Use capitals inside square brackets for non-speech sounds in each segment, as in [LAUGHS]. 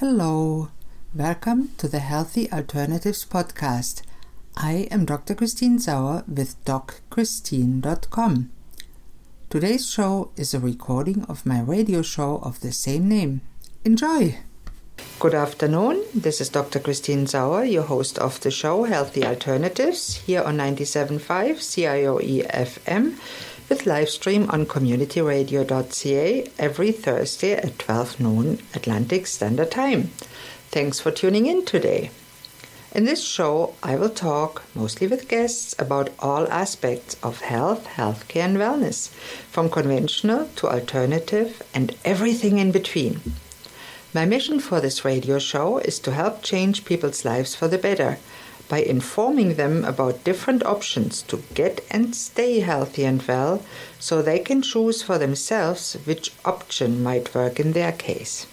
Hello, welcome to the Healthy Alternatives podcast. I am Dr. Christine Sauer with DocChristine.com. Today's show is a recording of my radio show of the same name. Enjoy! Good afternoon. This is Dr. Christine Sauer, your host of the show Healthy Alternatives, here on 97.5 CIOE FM with live stream on communityradio.ca every Thursday at 12 noon Atlantic Standard Time. Thanks for tuning in today. In this show, I will talk, mostly with guests, about all aspects of health, healthcare, and wellness, from conventional to alternative and everything in between. My mission for this radio show is to help change people's lives for the better by informing them about different options to get and stay healthy and well so they can choose for themselves which option might work in their case.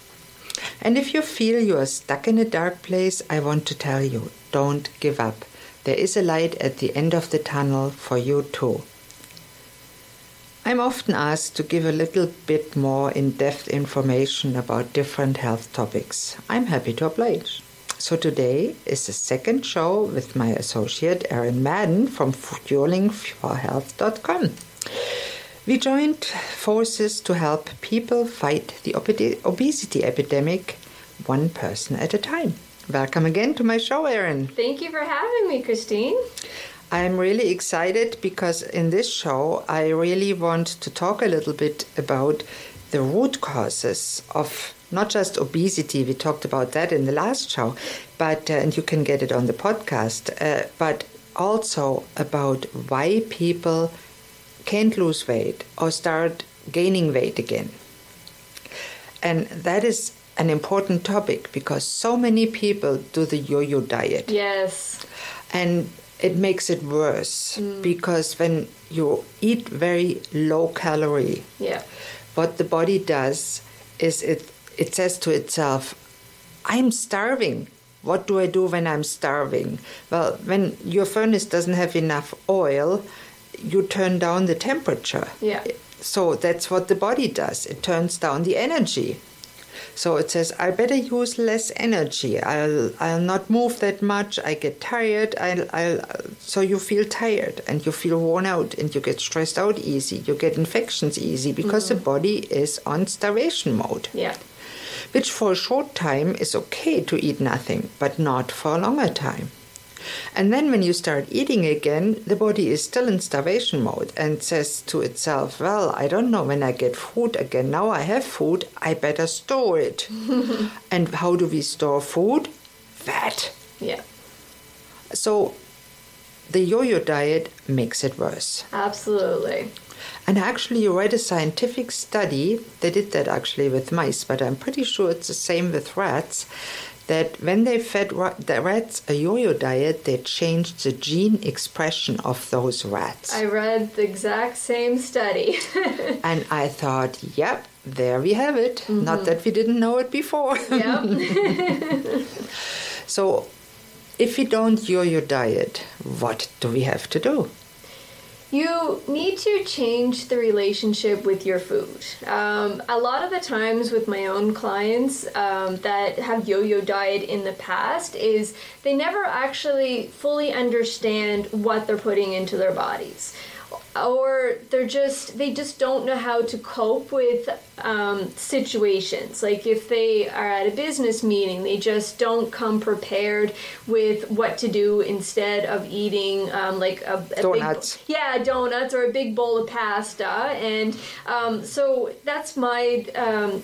And if you feel you are stuck in a dark place, I want to tell you don't give up. There is a light at the end of the tunnel for you too. I'm often asked to give a little bit more in depth information about different health topics. I'm happy to oblige. So today is the second show with my associate Erin Madden from fuelingforhealth.com. We joined forces to help people fight the obesity epidemic one person at a time. Welcome again to my show, Erin. Thank you for having me, Christine. I'm really excited because in this show I really want to talk a little bit about the root causes of not just obesity, we talked about that in the last show, but uh, and you can get it on the podcast, uh, but also about why people can't lose weight or start gaining weight again. And that is an important topic because so many people do the yo yo diet. Yes. And it makes it worse mm. because when you eat very low calorie, yeah. what the body does is it it says to itself, I'm starving. What do I do when I'm starving? Well, when your furnace doesn't have enough oil, you turn down the temperature. Yeah. So that's what the body does. It turns down the energy. So it says, I better use less energy. I'll I'll not move that much. I get tired. I'll, I'll so you feel tired and you feel worn out and you get stressed out easy. You get infections easy because mm-hmm. the body is on starvation mode. Yeah which for a short time is okay to eat nothing, but not for a longer time. And then when you start eating again, the body is still in starvation mode and says to itself, Well, I don't know when I get food again. Now I have food, I better store it. [LAUGHS] and how do we store food? Fat. Yeah. So the yo yo diet makes it worse. Absolutely. And actually, you read a scientific study, they did that actually with mice, but I'm pretty sure it's the same with rats, that when they fed the rats a yo yo diet, they changed the gene expression of those rats. I read the exact same study. [LAUGHS] and I thought, yep, there we have it. Mm-hmm. Not that we didn't know it before. Yep. [LAUGHS] so, if we don't yo yo diet, what do we have to do? You need to change the relationship with your food. Um, a lot of the times with my own clients um, that have yo-yo diet in the past is they never actually fully understand what they're putting into their bodies or they're just they just don't know how to cope with um, situations. Like if they are at a business meeting they just don't come prepared with what to do instead of eating um, like a, a donuts. big, yeah donuts or a big bowl of pasta. And um, so that's my um,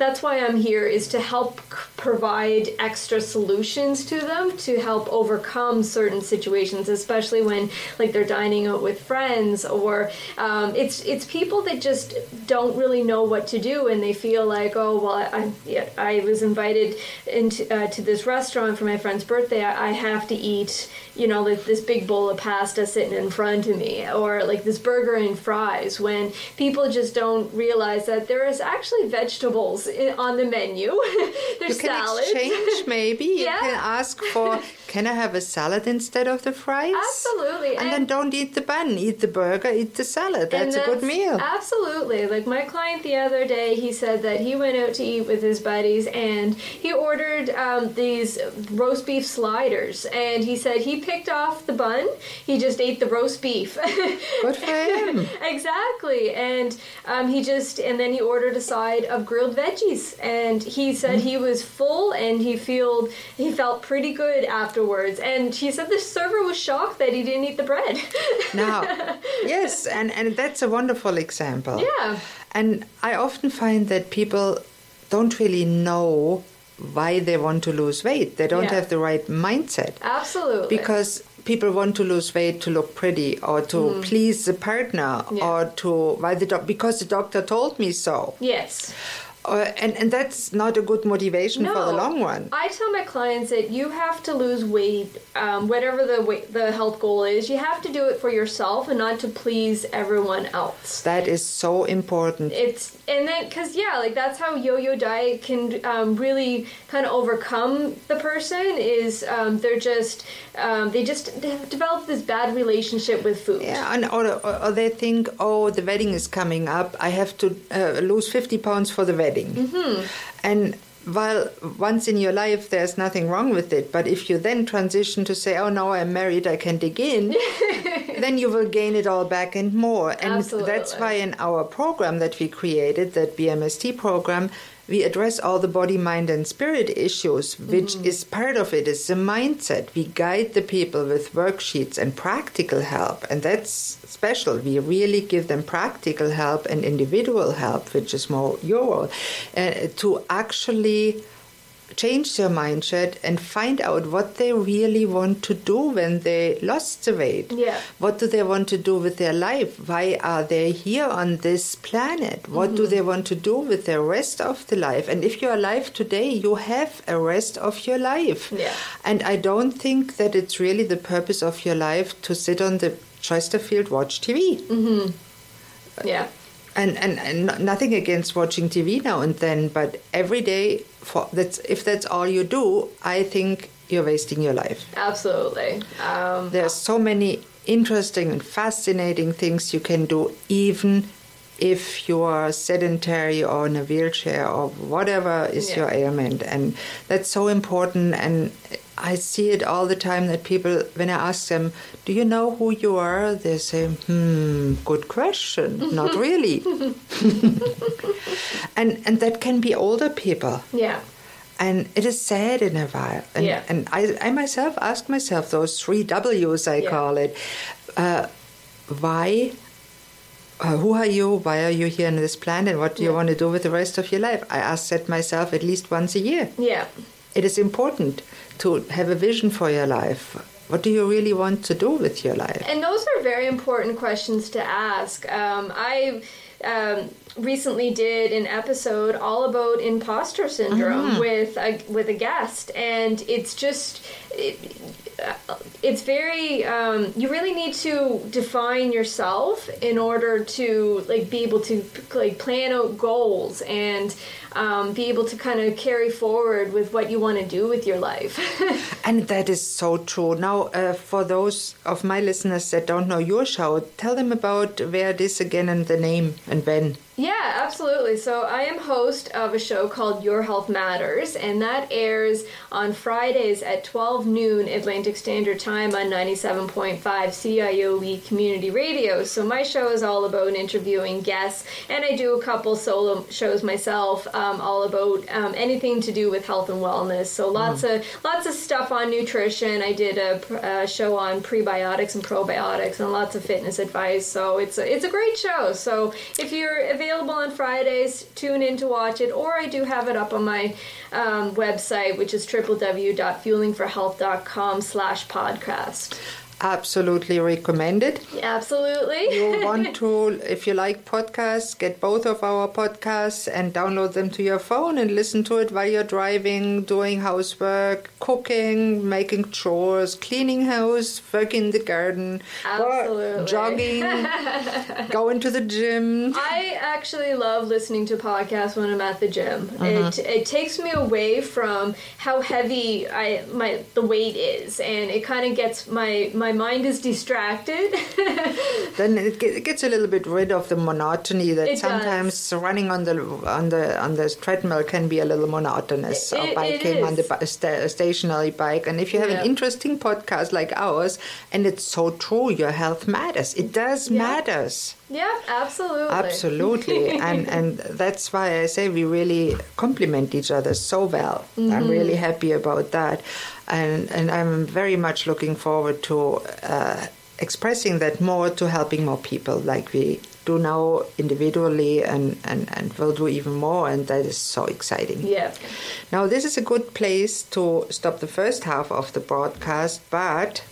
that's why I'm here is to help provide extra solutions to them to help overcome certain situations, especially when like they're dining out with friends or um, it's it's people that just don't really know what to do and they feel like oh well I I, I was invited into uh, to this restaurant for my friend's birthday. I, I have to eat you know like this big bowl of pasta sitting in front of me or like this burger and fries when people just don't realize that there is actually vegetables on the menu. [LAUGHS] There's You can salads. exchange maybe. You [LAUGHS] Yeah. can ask for [LAUGHS] can I have a salad instead of the fries? Absolutely. And, then don't eat the bun, eat the burger, eat the salad. That's, And a good meal. Absolutely. Like my client the other day, he said that he went out to eat with his buddies and he ordered um, these roast beef sliders. And he said he picked off the bun, he just ate the roast beef. [LAUGHS] Good for him. [LAUGHS] exactly. And um, he just, and then he ordered a side of grilled veggies. And he said he was full and he feel, he felt pretty good afterwards. And he said the server was shocked that he didn't eat the bread. Now, [LAUGHS] yes, and, and that's a wonderful example. yeah. And I often find that people don't really know why they want to lose weight. They don't Yeah. have the right mindset. Absolutely. Because people want to lose weight to look pretty or to please the partner Mm. Yeah. or to why the doc- because the doctor told me so. yes. Uh, and, and that's not a good motivation for the No. long run. I tell my clients that you have to lose weight, um, whatever the weight, the health goal is. You have to do it for yourself and not to please everyone else. That is so important. It's and then because yeah, like that's how yo-yo diet can um, really kind of overcome the person. Is um, they're just um, they just develop this bad relationship with food. Yeah, and or, or, or they think, oh, the wedding is coming up. I have to uh, lose 50 pounds for the wedding. Mm-hmm. And while once in your life there's nothing wrong with it, but if you then transition to say, oh, now I'm married, I can dig in, [LAUGHS] then you will gain it all back and more. And that's why in our program that we created, that BMST program, we address all the body, mind, and spirit issues, which is part of it, is the mindset. We guide the people with worksheets and practical help, and that's special. We really give them practical help and individual help, which is more your role, uh, to actually change their mindset and find out what they really want to do when they lost the weight. Yeah. What do they want to do with their life? Why are they here on this planet? What do Mm-hmm. they want to do with the rest of the life? And if you're alive today, you have a rest of your life. Yeah. And I don't think that it's really the purpose of your life to sit on the Chesterfield watch TV. Yeah. And, and and nothing against watching TV now and then, but every day for that's if that's all you do, I think you're wasting your life. Absolutely. Um, There's so many interesting and fascinating things you can do, even if you are sedentary or in a wheelchair or whatever is Yeah. your ailment. And that's so important. And I see it all the time that people, when I ask them, Do you know who you are? They say, Hmm, good question. Not [LAUGHS] really. [LAUGHS] and, and that can be older people yeah. and it is sad in a while. And, Yeah. and I, I myself ask myself those three W's I Yeah. call it. Uh, why? Uh, who are you? Why are you here on this planet? And what do you Yeah. want to do with the rest of your life? I ask that myself at least once a year. Yeah. It is important to have a vision for your life. What do you really want to do with your life? And those are very important questions to ask. Um, I um, recently did an episode all about imposter syndrome with a, with a guest, and it's just. It, it's very um, you really need to define yourself in order to like be able to like plan out goals and um, be able to kind of carry forward with what you want to do with your life [LAUGHS] And that is so true. Now, uh, for those of my listeners that don't know your show, tell them about where it is again and the name and when. Yeah, absolutely. So I am host of a show called Your Health Matters, and that airs on Fridays at 12 noon Atlantic Standard Time on 97.5 CIOE Community Radio. So my show is all about interviewing guests, and I do a couple solo shows myself, um, all about um, anything to do with health and wellness. So lots of lots of stuff on nutrition. I did a, a show on prebiotics and probiotics, and lots of fitness advice. So it's a, it's a great show. So if you're available on Fridays, tune in to watch it. Or I do have it up on my um, website, which is www.fuelingforhealth.com slash podcast. Absolutely recommend it. Absolutely. you want [LAUGHS] to, if you like podcasts, get both of our podcasts and download them to your phone and listen to it while you're driving, doing housework, cooking, making chores, cleaning house, working in the garden, Absolutely. jogging, [LAUGHS] going to the gym. I actually love listening to podcasts when I'm at the gym. It uh-huh. it takes me away from how heavy I my the weight is, and it kind of gets my my mind is distracted. [LAUGHS] then it, get, it gets a little bit rid of the monotony that It does. sometimes running on the on the on the treadmill can be a little monotonous It- or biking on the stationary bike and if you have Yeah. an interesting podcast like ours and it's so true your health matters it does Yeah. matters yeah, absolutely. absolutely [LAUGHS] and and that's why i say we really complement each other so well i'm Mm-hmm. really happy about that and and i'm very much looking forward to uh, expressing that more to helping more people like we do now individually and and and will do even more and that is so exciting Yeah. now, this is a good place to stop the first half of the broadcast, but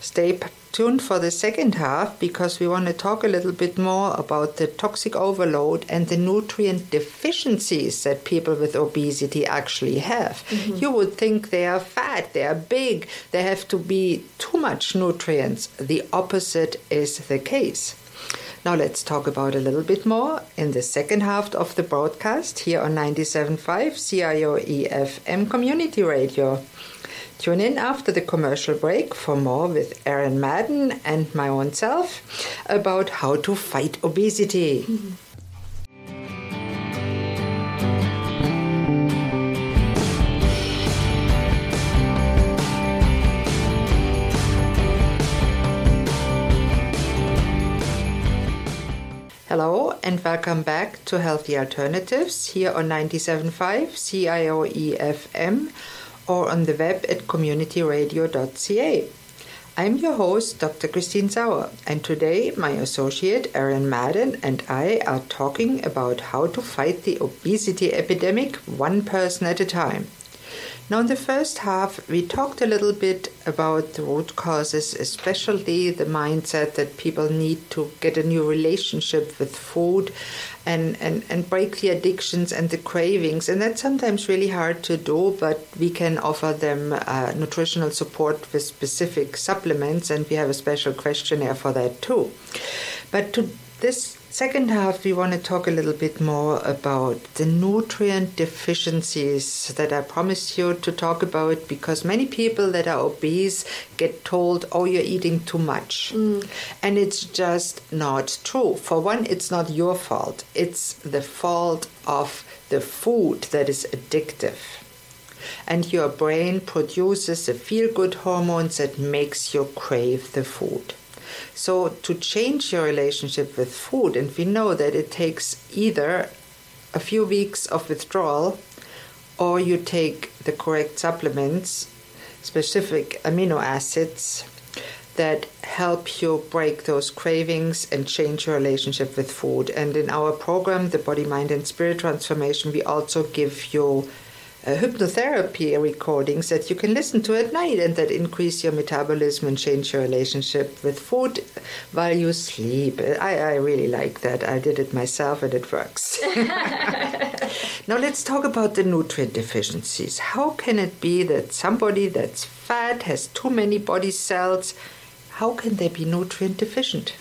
stay p- tuned for the second half because we want to talk a little bit more about the toxic overload and the nutrient deficiencies that people with obesity actually have. Mm-hmm. You would think they are fat, they are big, they have to be too much nutrients. The opposite is the case. Now let's talk about a little bit more in the second half of the broadcast here on 97.5 CIOE FM Community Radio. Tune in after the commercial break for more with Erin Madden and my own self about how to fight obesity. Hello and welcome back to Healthy Alternatives here on 97.5 CIOE FM or on the web at communityradio.ca. I'm your host, Dr. Christine Sauer, and today my associate Erin Madden and I are talking about how to fight the obesity epidemic one person at a time. Now, in the first half, we talked a little bit about the root causes, especially the mindset that people need to get a new relationship with food and, and, and break the addictions and the cravings. And that's sometimes really hard to do, but we can offer them uh, nutritional support with specific supplements, and we have a special questionnaire for that too. But to this second half, we want to talk a little bit more about the nutrient deficiencies that I promised you to talk about because many people that are obese get told, oh, you're eating too much. Mm. And it's just not true. For one, it's not your fault, it's the fault of the food that is addictive and your brain produces the feel good hormones that makes you crave the food so to change your relationship with food and we know that it takes either a few weeks of withdrawal or you take the correct supplements specific amino acids that help you break those cravings and change your relationship with food. And in our program, the Body, Mind, and Spirit Transformation, we also give you uh, hypnotherapy recordings that you can listen to at night and that increase your metabolism and change your relationship with food while you sleep. I, I really like that. I did it myself and it works. [LAUGHS] [LAUGHS] now let's talk about the nutrient deficiencies. How can it be that somebody that's fat has too many body cells? How can they be nutrient deficient?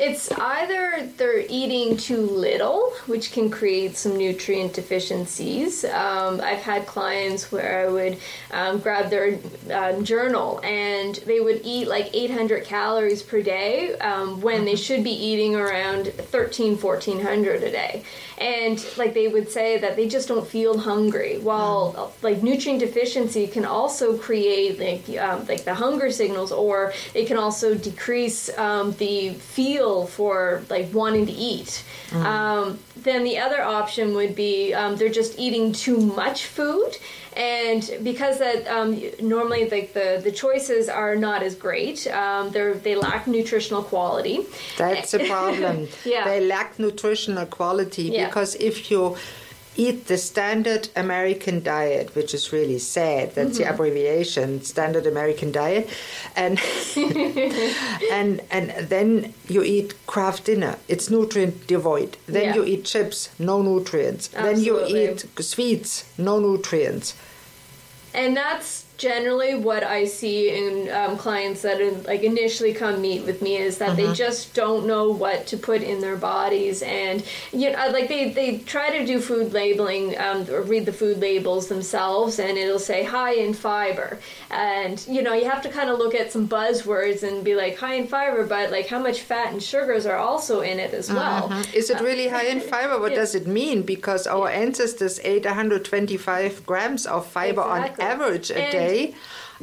It's either they're eating too little, which can create some nutrient deficiencies. Um, I've had clients where I would um, grab their uh, journal and they would eat like 800 calories per day um, when they should be eating around 13, 1400 a day. And like they would say that they just don't feel hungry. While like nutrient deficiency can also create like um, like the hunger signals, or it can also decrease um, the feel for like wanting to eat. Um, then the other option would be um, they're just eating too much food, and because that um, normally like the the choices are not as great, um, they they lack nutritional quality. That's a problem. [LAUGHS] Yeah. They lack nutritional quality Yeah. because if you eat the standard American diet, which is really sad. That's the mm-hmm. abbreviation, standard American diet, and [LAUGHS] and and then you eat Kraft Dinner. It's nutrient devoid. Then Yeah. you eat chips, no nutrients. Then you eat sweets, no nutrients. and that's generally what I see in um, clients that uh, like initially come meet with me is that they just don't know what to put in their bodies, and you know, like they they try to do food labeling um, or read the food labels themselves, and it'll say high in fiber, and you know you have to kind of look at some buzzwords and be like high in fiber, but like how much fat and sugars are also in it as well. Is it really high in fiber? What yeah. does it mean? Because our ancestors ate 125 grams of fiber Exactly. on average a And- day,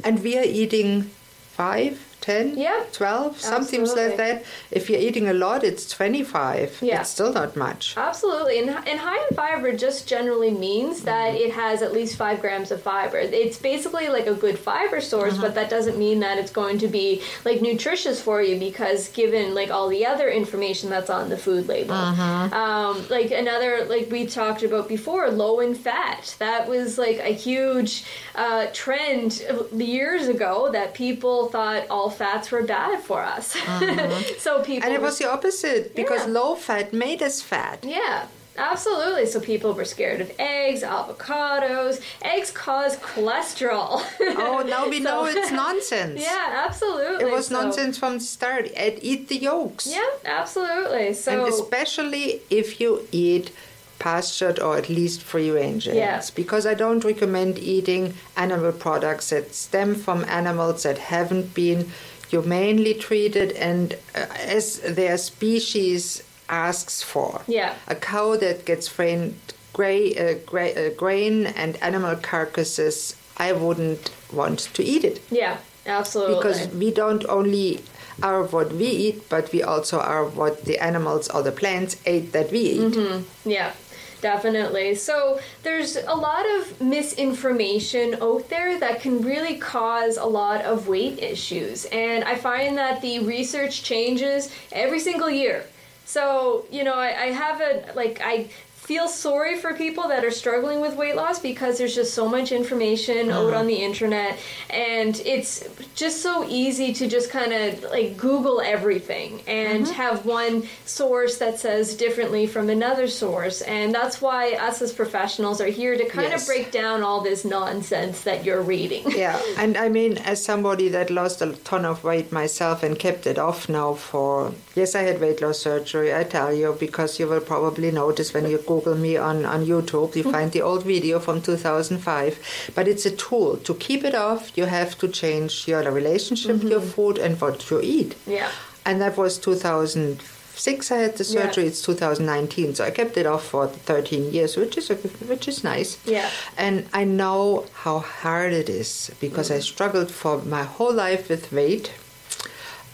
and we are eating 5, 10, Yeah. 12, something like that. If you're eating a lot, it's 25. Yeah. It's still not much. Absolutely, and, and high in fiber just generally means that Mm-hmm. it has at least five grams of fiber. It's basically like a good fiber source, Uh-huh. but that doesn't mean that it's going to be like nutritious for you because given like all the other information that's on the food label, Uh-huh. um, like another like we talked about before, low in fat. That was like a huge uh, trend years ago that people thought all fats were bad for us. Uh-huh. [LAUGHS] so people. And it was the opposite because Yeah. low fat made us fat. yeah, absolutely. So people were scared of eggs, avocados. Eggs cause cholesterol. Oh, now [LAUGHS] we So- know it's [LAUGHS] nonsense. yeah, absolutely. It was So- nonsense from the start. And eat the yolks. Yeah, absolutely. So and especially if you eat pastured or at least free range eggs Yeah. because I don't recommend eating animal products that stem from animals that haven't been humanely treated and uh, as their species asks for. Yeah. A cow that gets trained gray, uh, gray, uh, grain and animal carcasses, I wouldn't want to eat it yeah, absolutely. because we don't only are what we eat, but we also are what the animals or the plants ate that we eat. Mm-hmm. Yeah, definitely. So there's a lot of misinformation out there that can really cause a lot of weight issues. And I find that the research changes every single year. So, you know, I, I haven't, like, I feel sorry for people that are struggling with weight loss because there's just so much information uh-huh. out on the internet and it's just so easy to just kind of like google everything and uh-huh. have one source that says differently from another source and that's why us as professionals are here to kind Yes. of break down all this nonsense that you're reading Yeah, and I mean, as somebody that lost a ton of weight myself and kept it off now for yes, I had weight loss surgery. I tell you because you will probably notice when you Google me on on YouTube, you [LAUGHS] find the old video from 2005. But it's a tool to keep it off. You have to change your relationship, your mm-hmm. food, and what you eat. yeah And that was 2006. I had the Yeah. surgery. It's 2019, so I kept it off for 13 years, which is a, which is nice. Yeah. And I know how hard it is because mm-hmm. I struggled for my whole life with weight.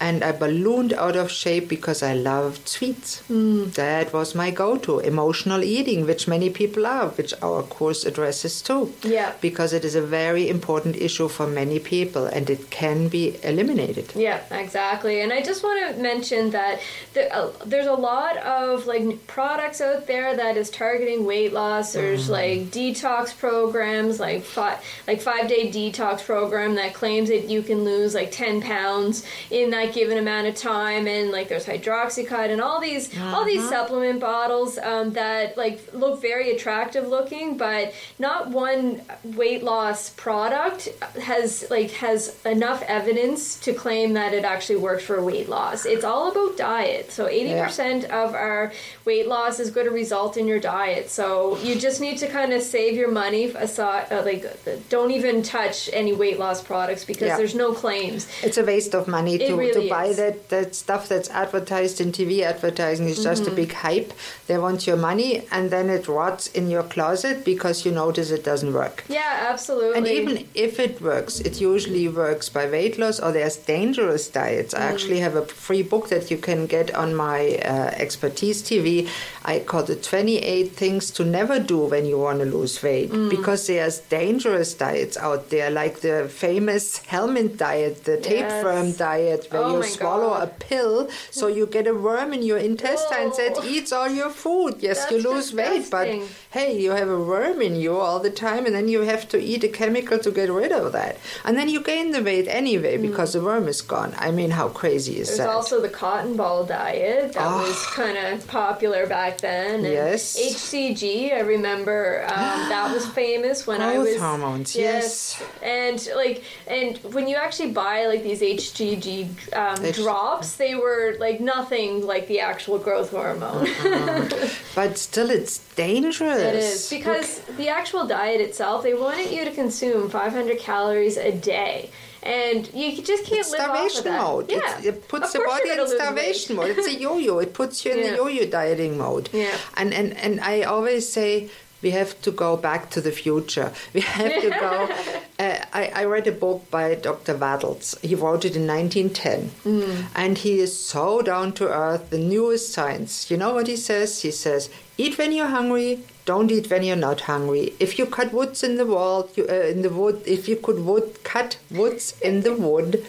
And I ballooned out of shape because I loved sweets. That was my go to. Emotional eating, which many people are, which our course addresses too. Yeah. Because it is a very important issue for many people and it can be eliminated. Yeah, exactly. And I just want to mention that there, uh, there's a lot of like products out there that is targeting weight loss. There's like detox programs, like five like five day detox program that claims that you can lose like ten pounds in given amount of time. And like there's hydroxycut and all these all these supplement bottles um, that like look very attractive looking, but not one weight loss product has like has enough evidence to claim that it actually works for weight loss. It's all about diet. So 80% of our weight loss is going to result in your diet. So you just need to kind of save your money aside uh, like don't even touch any weight loss products because Yeah. there's no claims. It's a waste of money It to, really to buy is. that, that stuff that's advertised in TV. Advertising is just a mm-hmm. big hype. They want your money and then it rots in your closet because you notice it doesn't work. Yeah, absolutely. And even if it works, it usually works by weight loss or there's dangerous diets. I actually mm. have a free book that you can get on my uh, Expertise TV. I call it 28 Things to Never Do When You Want to Lose Weight mm. because there's dangerous diets out there, like the famous helminth diet, the Yes. tapeworm diet, where Oh you my swallow God. a pill, so you get a worm in your intestines that Oh. eats all your food. Yes, That's you lose weight, but hey, you have a worm in you all the time, and then you have to eat a chemical to get rid of that, and then you gain the weight anyway because the worm is gone. I mean, how crazy is There's that? also the cotton ball diet that Ah. was kind of popular back then. And Yes. HCG, I remember um, that was [GASPS] famous when I Growth was hormones, yes. And like, and when you actually buy like these HCG um, H- drops, they were like nothing like the actual growth hormone. [LAUGHS] but still, it's dangerous. It is because the actual diet itself, they wanted you to consume 500 calories a day, and you just can't live off of starvation that. mode. Yeah, It's, it puts the body in starvation mode. It's a yo-yo. It puts you in [LAUGHS] Yeah. the yo-yo dieting mode. Yeah. And and and I always say we have to go back to the future. We have to go. [LAUGHS] Uh, I, I read a book by Dr. Wattles. He wrote it in 1910, Mm. and he is so down to earth. The newest science. You know what he says? He says, "Eat when you're hungry." Don't eat when you're not hungry. If you cut woods in the wall, you, uh, in the wood, if you could wood cut woods in the wood,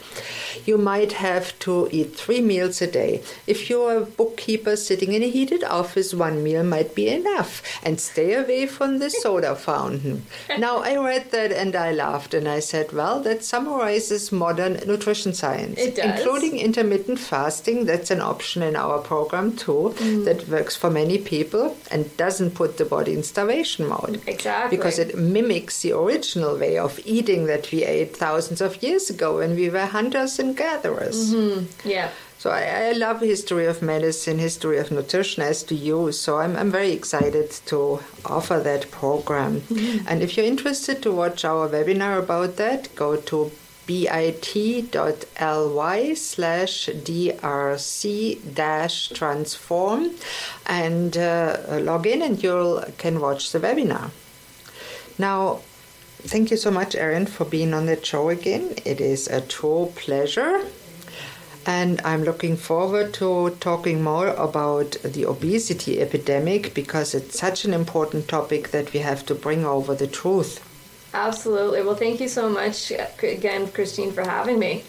you might have to eat three meals a day. If you're a bookkeeper sitting in a heated office, one meal might be enough. And stay away from the [LAUGHS] soda fountain. Now, I read that and I laughed and I said, well, that summarizes modern nutrition science, It does. including intermittent fasting. That's an option in our program too, Mm. that works for many people and doesn't put the body in starvation mode. Exactly. Because it mimics the original way of eating that we ate thousands of years ago when we were hunters and gatherers. Mm-hmm. Yeah. So I, I love history of medicine, history of nutrition, as do you. So I'm, I'm very excited to offer that program. Mm-hmm. And if you're interested to watch our webinar about that, go to bit.ly slash drc dash transform and uh, log in and you can watch the webinar. Now, thank you so much, Erin, for being on the show again. It is a true pleasure. And I'm looking forward to talking more about the obesity epidemic because it's such an important topic that we have to bring over the truth. Absolutely. Well, thank you so much again, Christine, for having me.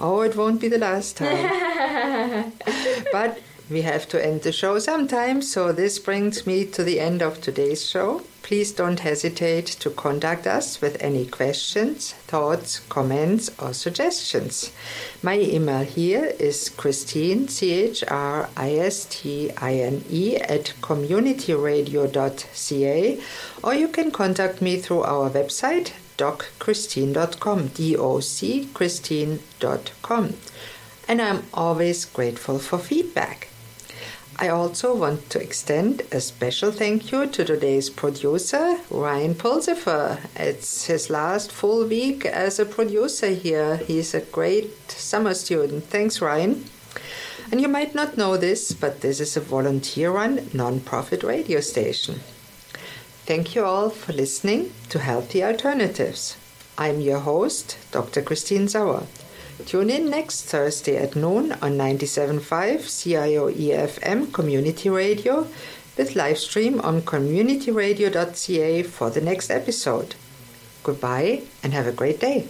Oh, it won't be the last time. [LAUGHS] but we have to end the show sometime, so this brings me to the end of today's show. Please don't hesitate to contact us with any questions, thoughts, comments, or suggestions. My email here is Christine, C H R I S T I N E, at communityradio.ca, or you can contact me through our website, docchristine.com, D O C Christine.com. And I'm always grateful for feedback. I also want to extend a special thank you to today's producer, Ryan Pulsifer. It's his last full week as a producer here. He's a great summer student. Thanks, Ryan. And you might not know this, but this is a volunteer run non profit radio station. Thank you all for listening to Healthy Alternatives. I'm your host, Dr. Christine Sauer. Tune in next Thursday at noon on 97.5 CIOE FM Community Radio with live stream on communityradio.ca for the next episode. Goodbye and have a great day.